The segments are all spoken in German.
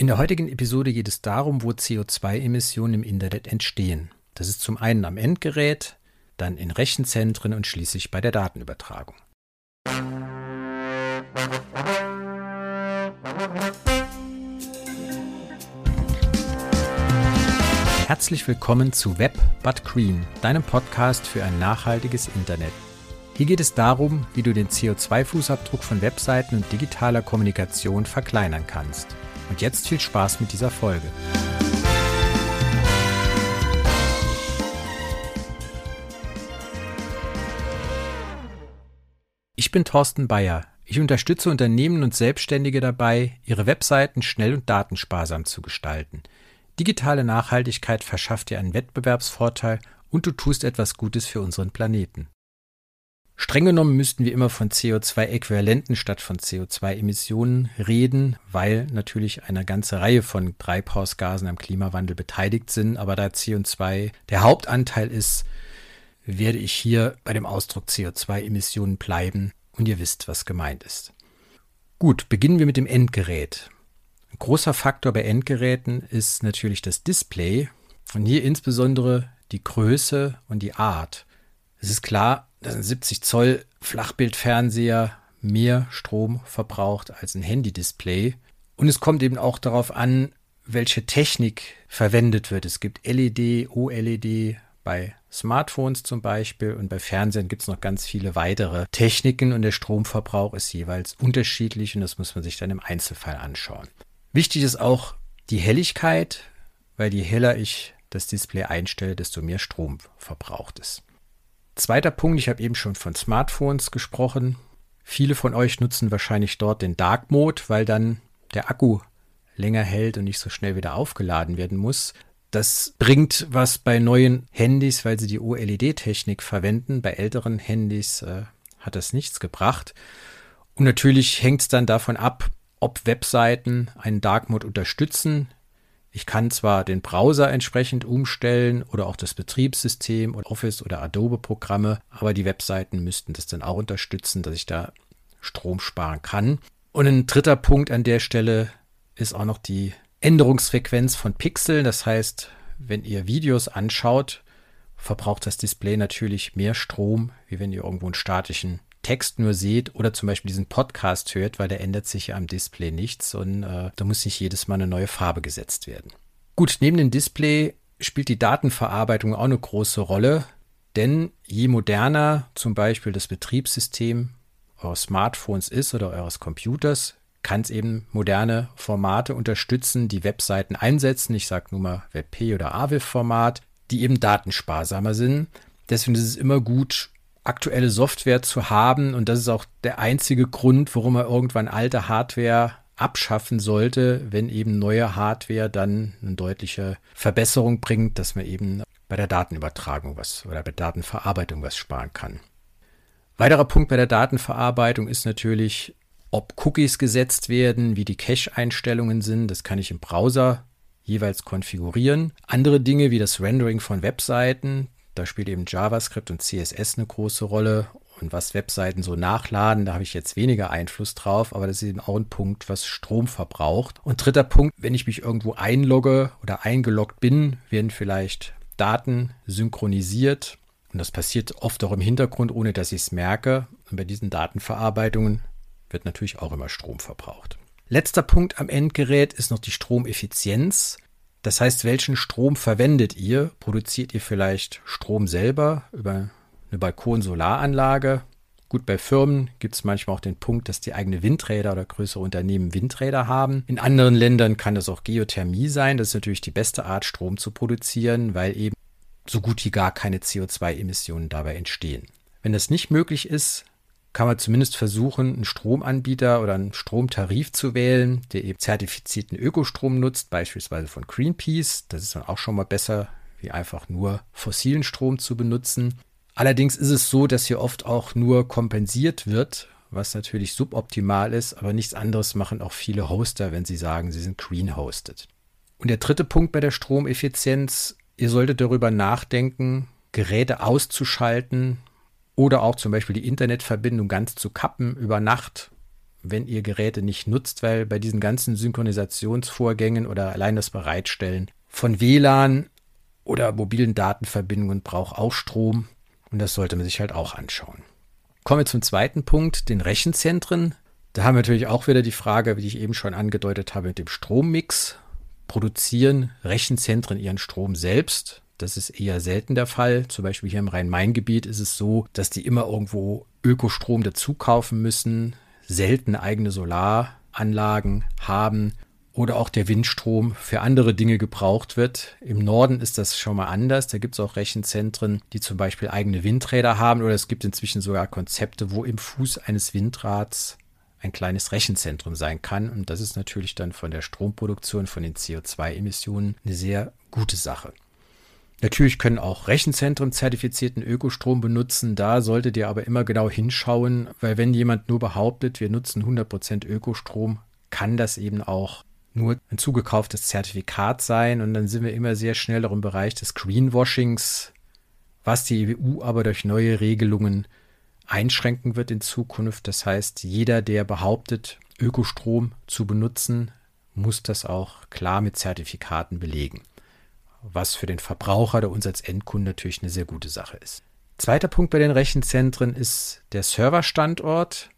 In der heutigen Episode geht es darum, wo CO2-Emissionen im Internet entstehen. Das ist zum einen am Endgerät, dann in Rechenzentren und schließlich bei der Datenübertragung. Herzlich willkommen zu Web But Green, deinem Podcast für ein nachhaltiges Internet. Hier geht es darum, wie du den CO2-Fußabdruck von Webseiten und digitaler Kommunikation verkleinern kannst. Und jetzt viel Spaß mit dieser Folge. Ich bin Thorsten Bayer. Ich unterstütze Unternehmen und Selbstständige dabei, ihre Webseiten schnell und datensparsam zu gestalten – Digitale Nachhaltigkeit verschafft dir einen Wettbewerbsvorteil und du tust etwas Gutes für unseren Planeten. Streng genommen müssten wir immer von CO2-Äquivalenten statt von CO2-Emissionen reden, weil natürlich eine ganze Reihe von Treibhausgasen am Klimawandel beteiligt sind. Aber da CO2 der Hauptanteil ist, werde ich hier bei dem Ausdruck CO2-Emissionen bleiben und ihr wisst, was gemeint ist. Gut, beginnen wir mit dem Endgerät. Ein großer Faktor bei Endgeräten ist natürlich das Display und hier insbesondere die Größe und die Art. Es ist klar, dass ein 70 Zoll Flachbildfernseher mehr Strom verbraucht als ein Handy-Display. Und es kommt eben auch darauf an, welche Technik verwendet wird. Es gibt LED, OLED bei Smartphones zum Beispiel und bei Fernsehen gibt es noch ganz viele weitere Techniken und der Stromverbrauch ist jeweils unterschiedlich und das muss man sich dann im Einzelfall anschauen. Wichtig ist auch die Helligkeit, weil je heller ich das Display einstelle, desto mehr Strom verbraucht es. Zweiter Punkt, ich habe eben schon von Smartphones gesprochen. Viele von euch nutzen wahrscheinlich dort den Dark Mode, weil dann der Akku länger hält und nicht so schnell wieder aufgeladen werden muss. Das bringt was bei neuen Handys, weil sie die OLED-Technik verwenden. Bei älteren Handys äh, hat das nichts gebracht. Und natürlich hängt es dann davon ab, ob Webseiten einen Dark Mode unterstützen. Ich kann zwar den Browser entsprechend umstellen oder auch das Betriebssystem oder Office oder Adobe-Programme, aber die Webseiten müssten das dann auch unterstützen, dass ich da Strom sparen kann. Und ein dritter Punkt an der Stelle ist auch noch die Änderungsfrequenz von Pixeln. Das heißt, wenn ihr Videos anschaut, verbraucht das Display natürlich mehr Strom, wie wenn ihr irgendwo einen statischen Text nur seht oder zum Beispiel diesen Podcast hört, weil da ändert sich ja am Display nichts und äh, da muss nicht jedes Mal eine neue Farbe gesetzt werden. Gut, neben dem Display spielt die Datenverarbeitung auch eine große Rolle, denn je moderner zum Beispiel das Betriebssystem eures Smartphones ist oder eures Computers, kann es eben moderne Formate unterstützen, die Webseiten einsetzen. Ich sage nur mal WebP oder AWIF-Format, die eben datensparsamer sind. Deswegen ist es immer gut, aktuelle Software zu haben. Und das ist auch der einzige Grund, warum man irgendwann alte Hardware abschaffen sollte, wenn eben neue Hardware dann eine deutliche Verbesserung bringt, dass man eben bei der Datenübertragung was oder bei Datenverarbeitung was sparen kann. Weiterer Punkt bei der Datenverarbeitung ist natürlich, ob Cookies gesetzt werden, wie die Cache-Einstellungen sind. Das kann ich im Browser jeweils konfigurieren. Andere Dinge wie das Rendering von Webseiten, da spielt eben JavaScript und CSS eine große Rolle. Und was Webseiten so nachladen, da habe ich jetzt weniger Einfluss drauf, aber das ist eben auch ein Punkt, was Strom verbraucht. Und dritter Punkt, wenn ich mich irgendwo einlogge oder eingeloggt bin, werden vielleicht Daten synchronisiert. Und das passiert oft auch im Hintergrund, ohne dass ich es merke. Und bei diesen Datenverarbeitungen wird natürlich auch immer Strom verbraucht. Letzter Punkt am Endgerät ist noch die Stromeffizienz. Das heißt, welchen Strom verwendet ihr? Produziert ihr vielleicht Strom selber über eine Balkon-Solaranlage? Gut, bei Firmen gibt es manchmal auch den Punkt, dass die eigene Windräder oder größere Unternehmen Windräder haben. In anderen Ländern kann das auch Geothermie sein. Das ist natürlich die beste Art, Strom zu produzieren, weil eben so gut wie gar keine CO2-Emissionen dabei entstehen. Wenn das nicht möglich ist, kann man zumindest versuchen, einen Stromanbieter oder einen Stromtarif zu wählen, der eben zertifizierten Ökostrom nutzt, beispielsweise von Greenpeace. Das ist dann auch schon mal besser, wie einfach nur fossilen Strom zu benutzen. Allerdings ist es so, dass hier oft auch nur kompensiert wird, was natürlich suboptimal ist, aber nichts anderes machen auch viele Hoster, wenn sie sagen, sie sind green hosted. Und der dritte Punkt bei der Stromeffizienz, ihr solltet darüber nachdenken, Geräte auszuschalten, oder auch zum Beispiel die Internetverbindung ganz zu kappen über Nacht, wenn ihr Geräte nicht nutzt, weil bei diesen ganzen Synchronisationsvorgängen oder allein das Bereitstellen von WLAN oder mobilen Datenverbindungen braucht auch Strom und das sollte man sich halt auch anschauen. Kommen wir zum zweiten Punkt, den Rechenzentren. Da haben wir natürlich auch wieder die Frage, wie ich eben schon angedeutet habe, mit dem Strommix. Produzieren Rechenzentren ihren Strom selbst? Das ist eher selten der Fall. Zum Beispiel hier im Rhein-Main-Gebiet ist es so, dass die immer irgendwo Ökostrom dazu kaufen müssen, selten eigene Solaranlagen haben oder auch der Windstrom für andere Dinge gebraucht wird. Im Norden ist das schon mal anders. Da gibt es auch Rechenzentren, die zum Beispiel eigene Windräder haben oder es gibt inzwischen sogar Konzepte, wo im Fuß eines Windrads ein kleines Rechenzentrum sein kann. Und das ist natürlich dann von der Stromproduktion, von den CO2-Emissionen eine sehr gute Sache. Natürlich können auch Rechenzentren zertifizierten Ökostrom benutzen. Da solltet ihr aber immer genau hinschauen, weil wenn jemand nur behauptet, wir nutzen 100% Ökostrom, kann das eben auch nur ein zugekauftes Zertifikat sein. Und dann sind wir immer sehr schnell auch im Bereich des Greenwashings, was die EU aber durch neue Regelungen einschränken wird in Zukunft. Das heißt, jeder, der behauptet, Ökostrom zu benutzen, muss das auch klar mit Zertifikaten belegen was für den Verbraucher oder uns als Endkunden natürlich eine sehr gute Sache ist. Zweiter Punkt bei den Rechenzentren ist der Serverstandort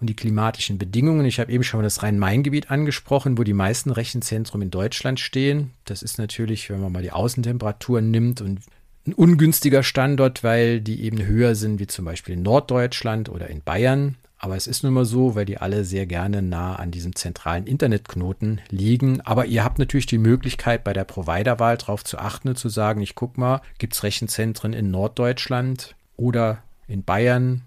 und die klimatischen Bedingungen. Ich habe eben schon mal das Rhein-Main-Gebiet angesprochen, wo die meisten Rechenzentren in Deutschland stehen. Das ist natürlich, wenn man mal die Außentemperaturen nimmt und ein ungünstiger Standort, weil die eben höher sind, wie zum Beispiel in Norddeutschland oder in Bayern. Aber es ist nun mal so, weil die alle sehr gerne nah an diesem zentralen Internetknoten liegen. Aber ihr habt natürlich die Möglichkeit, bei der Providerwahl darauf zu achten und zu sagen, ich gucke mal, gibt es Rechenzentren in Norddeutschland oder in Bayern,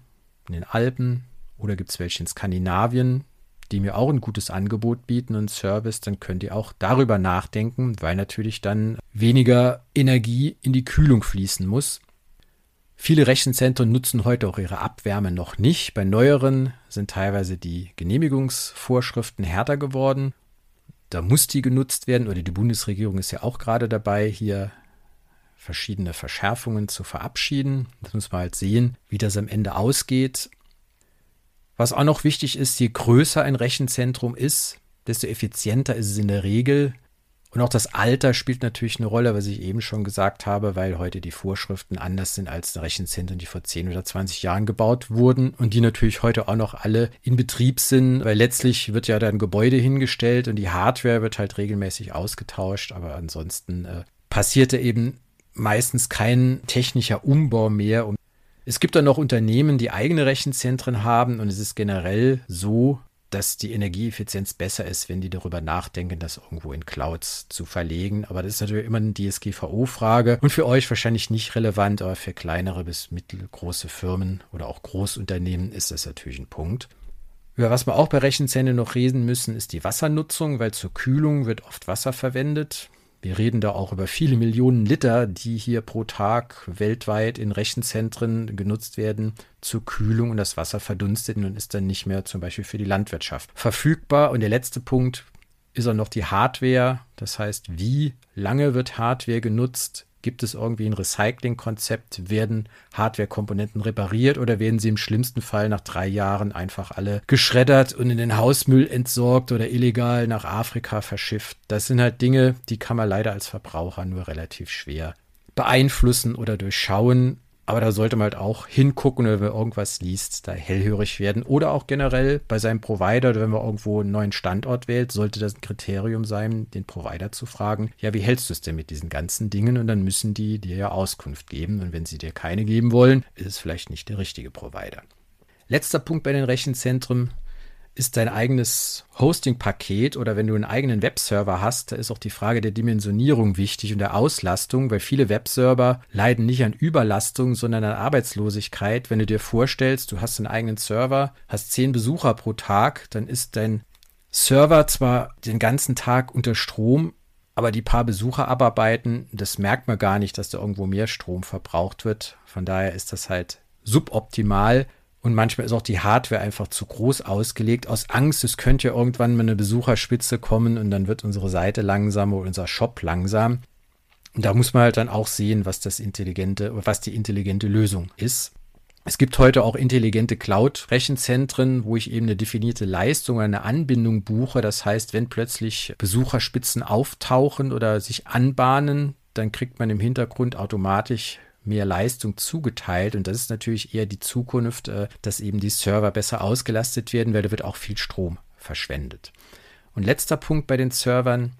in den Alpen oder gibt es welche in Skandinavien, die mir auch ein gutes Angebot bieten und Service, dann könnt ihr auch darüber nachdenken, weil natürlich dann weniger Energie in die Kühlung fließen muss. Viele Rechenzentren nutzen heute auch ihre Abwärme noch nicht. Bei neueren sind teilweise die Genehmigungsvorschriften härter geworden. Da muss die genutzt werden oder die Bundesregierung ist ja auch gerade dabei, hier verschiedene Verschärfungen zu verabschieden. Das muss man halt sehen, wie das am Ende ausgeht. Was auch noch wichtig ist, je größer ein Rechenzentrum ist, desto effizienter ist es in der Regel. Und auch das Alter spielt natürlich eine Rolle, was ich eben schon gesagt habe, weil heute die Vorschriften anders sind als die Rechenzentren, die vor 10 oder 20 Jahren gebaut wurden und die natürlich heute auch noch alle in Betrieb sind, weil letztlich wird ja dann Gebäude hingestellt und die Hardware wird halt regelmäßig ausgetauscht, aber ansonsten äh, passierte eben meistens kein technischer Umbau mehr. Es gibt dann noch Unternehmen, die eigene Rechenzentren haben und es ist generell so, dass die Energieeffizienz besser ist, wenn die darüber nachdenken, das irgendwo in Clouds zu verlegen. Aber das ist natürlich immer eine DSGVO-Frage und für euch wahrscheinlich nicht relevant, aber für kleinere bis mittelgroße Firmen oder auch Großunternehmen ist das natürlich ein Punkt. Über was wir auch bei Rechenzentren noch reden müssen, ist die Wassernutzung, weil zur Kühlung wird oft Wasser verwendet. Wir reden da auch über viele Millionen Liter, die hier pro Tag weltweit in Rechenzentren genutzt werden zur Kühlung und das Wasser verdunstet und ist dann nicht mehr zum Beispiel für die Landwirtschaft verfügbar. Und der letzte Punkt ist auch noch die Hardware. Das heißt, wie lange wird Hardware genutzt? Gibt es irgendwie ein Recycling-Konzept? Werden Hardware-Komponenten repariert oder werden sie im schlimmsten Fall nach drei Jahren einfach alle geschreddert und in den Hausmüll entsorgt oder illegal nach Afrika verschifft? Das sind halt Dinge, die kann man leider als Verbraucher nur relativ schwer beeinflussen oder durchschauen. Aber da sollte man halt auch hingucken, wenn man irgendwas liest, da hellhörig werden. Oder auch generell bei seinem Provider, wenn man irgendwo einen neuen Standort wählt, sollte das ein Kriterium sein, den Provider zu fragen, ja, wie hältst du es denn mit diesen ganzen Dingen? Und dann müssen die dir ja Auskunft geben. Und wenn sie dir keine geben wollen, ist es vielleicht nicht der richtige Provider. Letzter Punkt bei den Rechenzentren ist dein eigenes Hosting-Paket oder wenn du einen eigenen Webserver hast, da ist auch die Frage der Dimensionierung wichtig und der Auslastung, weil viele Webserver leiden nicht an Überlastung, sondern an Arbeitslosigkeit. Wenn du dir vorstellst, du hast einen eigenen Server, hast zehn Besucher pro Tag, dann ist dein Server zwar den ganzen Tag unter Strom, aber die paar Besucher abarbeiten, das merkt man gar nicht, dass da irgendwo mehr Strom verbraucht wird. Von daher ist das halt suboptimal. Und manchmal ist auch die Hardware einfach zu groß ausgelegt, aus Angst, es könnte ja irgendwann mal eine Besucherspitze kommen und dann wird unsere Seite langsam oder unser Shop langsam. Und da muss man halt dann auch sehen, was das intelligente, was die intelligente Lösung ist. Es gibt heute auch intelligente Cloud-Rechenzentren, wo ich eben eine definierte Leistung eine Anbindung buche. Das heißt, wenn plötzlich Besucherspitzen auftauchen oder sich anbahnen, dann kriegt man im Hintergrund automatisch mehr Leistung zugeteilt. Und das ist natürlich eher die Zukunft, äh, dass eben die Server besser ausgelastet werden, weil da wird auch viel Strom verschwendet. Und letzter Punkt bei den Servern.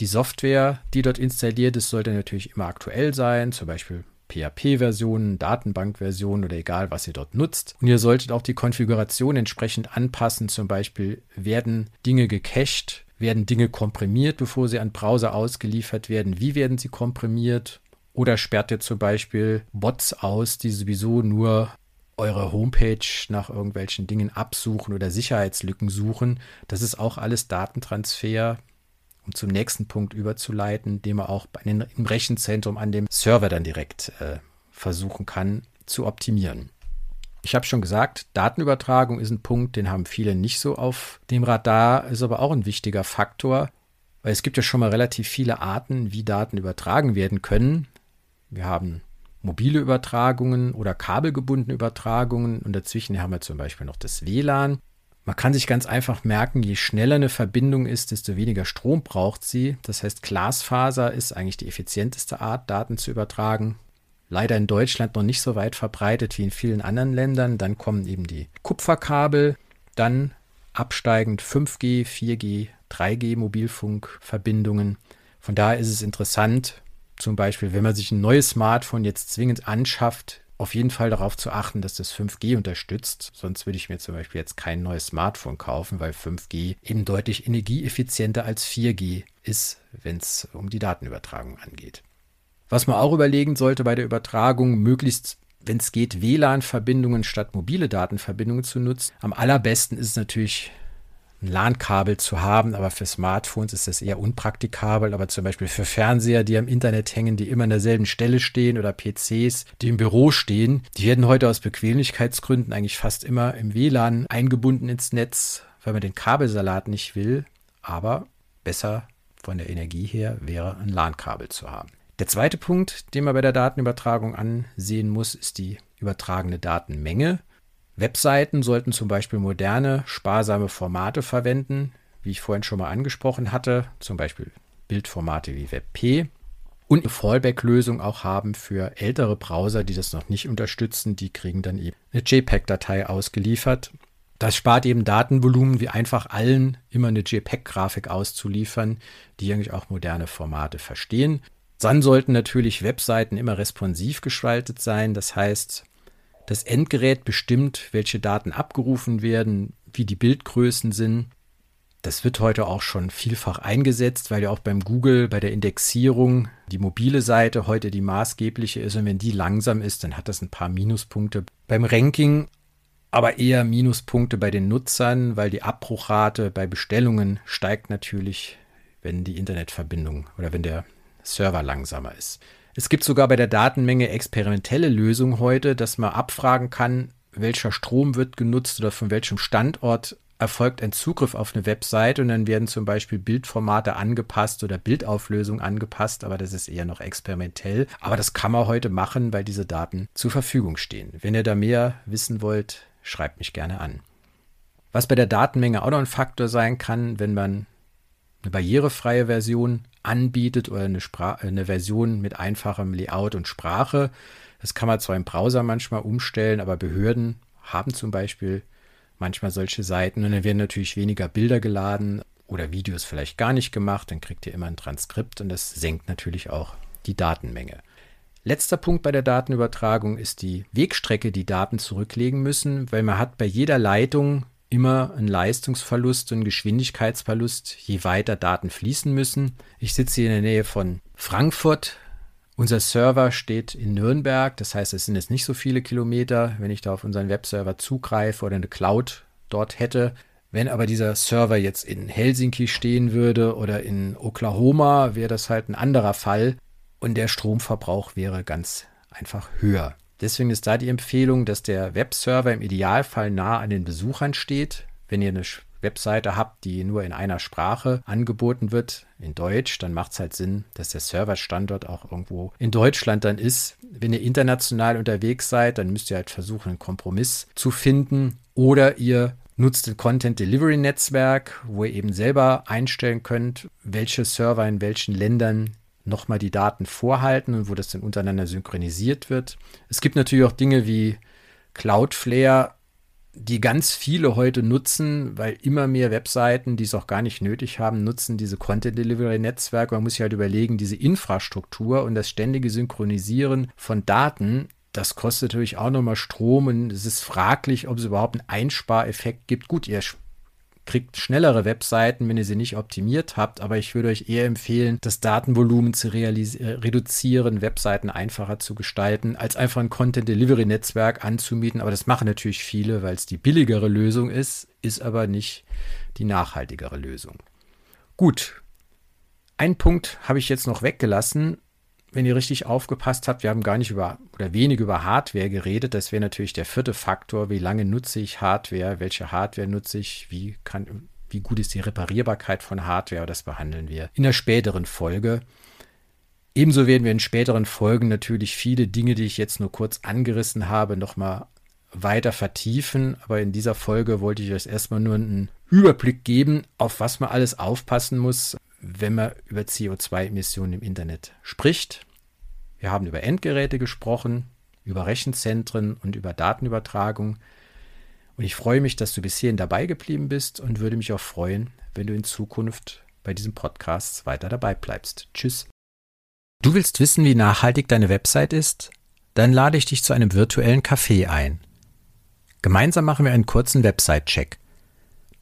Die Software, die dort installiert ist, sollte natürlich immer aktuell sein, zum Beispiel PHP-Versionen, Datenbank-Versionen oder egal, was ihr dort nutzt. Und ihr solltet auch die Konfiguration entsprechend anpassen. Zum Beispiel werden Dinge gecached, werden Dinge komprimiert, bevor sie an Browser ausgeliefert werden. Wie werden sie komprimiert? Oder sperrt ihr zum Beispiel Bots aus, die sowieso nur eure Homepage nach irgendwelchen Dingen absuchen oder Sicherheitslücken suchen. Das ist auch alles Datentransfer um zum nächsten Punkt überzuleiten, den man auch den, im Rechenzentrum an dem Server dann direkt äh, versuchen kann zu optimieren. Ich habe schon gesagt, Datenübertragung ist ein Punkt, den haben viele nicht so auf dem Radar, ist aber auch ein wichtiger Faktor, weil es gibt ja schon mal relativ viele Arten, wie Daten übertragen werden können. Wir haben mobile Übertragungen oder kabelgebundene Übertragungen und dazwischen haben wir zum Beispiel noch das WLAN. Man kann sich ganz einfach merken, je schneller eine Verbindung ist, desto weniger Strom braucht sie. Das heißt, Glasfaser ist eigentlich die effizienteste Art, Daten zu übertragen. Leider in Deutschland noch nicht so weit verbreitet wie in vielen anderen Ländern. Dann kommen eben die Kupferkabel, dann absteigend 5G, 4G, 3G Mobilfunkverbindungen. Von daher ist es interessant, zum Beispiel, wenn man sich ein neues Smartphone jetzt zwingend anschafft, auf jeden Fall darauf zu achten, dass das 5G unterstützt. Sonst würde ich mir zum Beispiel jetzt kein neues Smartphone kaufen, weil 5G eben deutlich energieeffizienter als 4G ist, wenn es um die Datenübertragung angeht. Was man auch überlegen sollte bei der Übertragung, möglichst wenn es geht, WLAN-Verbindungen statt mobile Datenverbindungen zu nutzen. Am allerbesten ist es natürlich ein LAN-Kabel zu haben, aber für Smartphones ist das eher unpraktikabel. Aber zum Beispiel für Fernseher, die am Internet hängen, die immer an derselben Stelle stehen oder PCs, die im Büro stehen, die werden heute aus Bequemlichkeitsgründen eigentlich fast immer im WLAN eingebunden ins Netz, weil man den Kabelsalat nicht will. Aber besser von der Energie her wäre ein LAN-Kabel zu haben. Der zweite Punkt, den man bei der Datenübertragung ansehen muss, ist die übertragene Datenmenge. Webseiten sollten zum Beispiel moderne, sparsame Formate verwenden, wie ich vorhin schon mal angesprochen hatte, zum Beispiel Bildformate wie WebP und eine Fallback-Lösung auch haben für ältere Browser, die das noch nicht unterstützen. Die kriegen dann eben eine JPEG-Datei ausgeliefert. Das spart eben Datenvolumen, wie einfach allen immer eine JPEG-Grafik auszuliefern, die eigentlich auch moderne Formate verstehen. Dann sollten natürlich Webseiten immer responsiv gestaltet sein. Das heißt, das Endgerät bestimmt, welche Daten abgerufen werden, wie die Bildgrößen sind. Das wird heute auch schon vielfach eingesetzt, weil ja auch beim Google bei der Indexierung die mobile Seite heute die maßgebliche ist. Und wenn die langsam ist, dann hat das ein paar Minuspunkte beim Ranking, aber eher Minuspunkte bei den Nutzern, weil die Abbruchrate bei Bestellungen steigt natürlich, wenn die Internetverbindung oder wenn der Server langsamer ist. Es gibt sogar bei der Datenmenge experimentelle Lösungen heute, dass man abfragen kann, welcher Strom wird genutzt oder von welchem Standort erfolgt ein Zugriff auf eine Website und dann werden zum Beispiel Bildformate angepasst oder Bildauflösung angepasst, aber das ist eher noch experimentell. Aber das kann man heute machen, weil diese Daten zur Verfügung stehen. Wenn ihr da mehr wissen wollt, schreibt mich gerne an. Was bei der Datenmenge auch noch ein Faktor sein kann, wenn man eine barrierefreie Version anbietet oder eine, eine Version mit einfachem Layout und Sprache. Das kann man zwar im Browser manchmal umstellen, aber Behörden haben zum Beispiel manchmal solche Seiten und dann werden natürlich weniger Bilder geladen oder Videos vielleicht gar nicht gemacht. Dann kriegt ihr immer ein Transkript und das senkt natürlich auch die Datenmenge. Letzter Punkt bei der Datenübertragung ist die Wegstrecke, die Daten zurücklegen müssen, weil man hat bei jeder Leitung immer ein Leistungsverlust und Geschwindigkeitsverlust, je weiter Daten fließen müssen. Ich sitze hier in der Nähe von Frankfurt. Unser Server steht in Nürnberg, das heißt, es sind jetzt nicht so viele Kilometer, wenn ich da auf unseren Webserver zugreife oder eine Cloud dort hätte. Wenn aber dieser Server jetzt in Helsinki stehen würde oder in Oklahoma, wäre das halt ein anderer Fall und der Stromverbrauch wäre ganz einfach höher. Deswegen ist da die Empfehlung, dass der Webserver im Idealfall nah an den Besuchern steht. Wenn ihr eine Webseite habt, die nur in einer Sprache angeboten wird, in Deutsch, dann macht es halt Sinn, dass der Serverstandort auch irgendwo in Deutschland dann ist. Wenn ihr international unterwegs seid, dann müsst ihr halt versuchen, einen Kompromiss zu finden. Oder ihr nutzt ein Content Delivery Netzwerk, wo ihr eben selber einstellen könnt, welche Server in welchen Ländern nochmal die Daten vorhalten und wo das dann untereinander synchronisiert wird. Es gibt natürlich auch Dinge wie Cloudflare, die ganz viele heute nutzen, weil immer mehr Webseiten, die es auch gar nicht nötig haben, nutzen diese Content Delivery Netzwerke. Man muss sich halt überlegen, diese Infrastruktur und das ständige Synchronisieren von Daten, das kostet natürlich auch nochmal Strom und es ist fraglich, ob es überhaupt einen Einspareffekt gibt. Gut, ihr kriegt schnellere Webseiten, wenn ihr sie nicht optimiert habt, aber ich würde euch eher empfehlen, das Datenvolumen zu äh, reduzieren, Webseiten einfacher zu gestalten, als einfach ein Content Delivery Netzwerk anzumieten. Aber das machen natürlich viele, weil es die billigere Lösung ist, ist aber nicht die nachhaltigere Lösung. Gut. Ein Punkt habe ich jetzt noch weggelassen wenn ihr richtig aufgepasst habt, wir haben gar nicht über oder wenig über Hardware geredet. Das wäre natürlich der vierte Faktor. Wie lange nutze ich Hardware? Welche Hardware nutze ich? Wie, kann, wie gut ist die Reparierbarkeit von Hardware? Das behandeln wir in der späteren Folge. Ebenso werden wir in späteren Folgen natürlich viele Dinge, die ich jetzt nur kurz angerissen habe, nochmal weiter vertiefen. Aber in dieser Folge wollte ich euch erstmal nur einen Überblick geben, auf was man alles aufpassen muss, wenn man über CO2-Emissionen im Internet spricht. Wir haben über Endgeräte gesprochen, über Rechenzentren und über Datenübertragung. Und ich freue mich, dass du bis hierhin dabei geblieben bist und würde mich auch freuen, wenn du in Zukunft bei diesem Podcast weiter dabei bleibst. Tschüss. Du willst wissen, wie nachhaltig deine Website ist? Dann lade ich dich zu einem virtuellen Café ein. Gemeinsam machen wir einen kurzen Website-Check.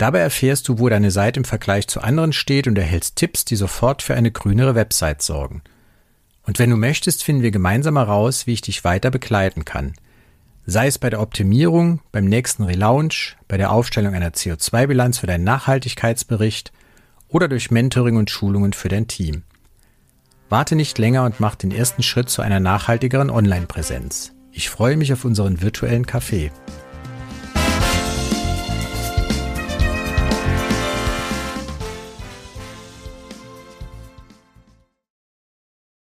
Dabei erfährst du, wo deine Seite im Vergleich zu anderen steht und erhältst Tipps, die sofort für eine grünere Website sorgen. Und wenn du möchtest, finden wir gemeinsam heraus, wie ich dich weiter begleiten kann. Sei es bei der Optimierung, beim nächsten Relaunch, bei der Aufstellung einer CO2-Bilanz für deinen Nachhaltigkeitsbericht oder durch Mentoring und Schulungen für dein Team. Warte nicht länger und mach den ersten Schritt zu einer nachhaltigeren Online-Präsenz. Ich freue mich auf unseren virtuellen Café.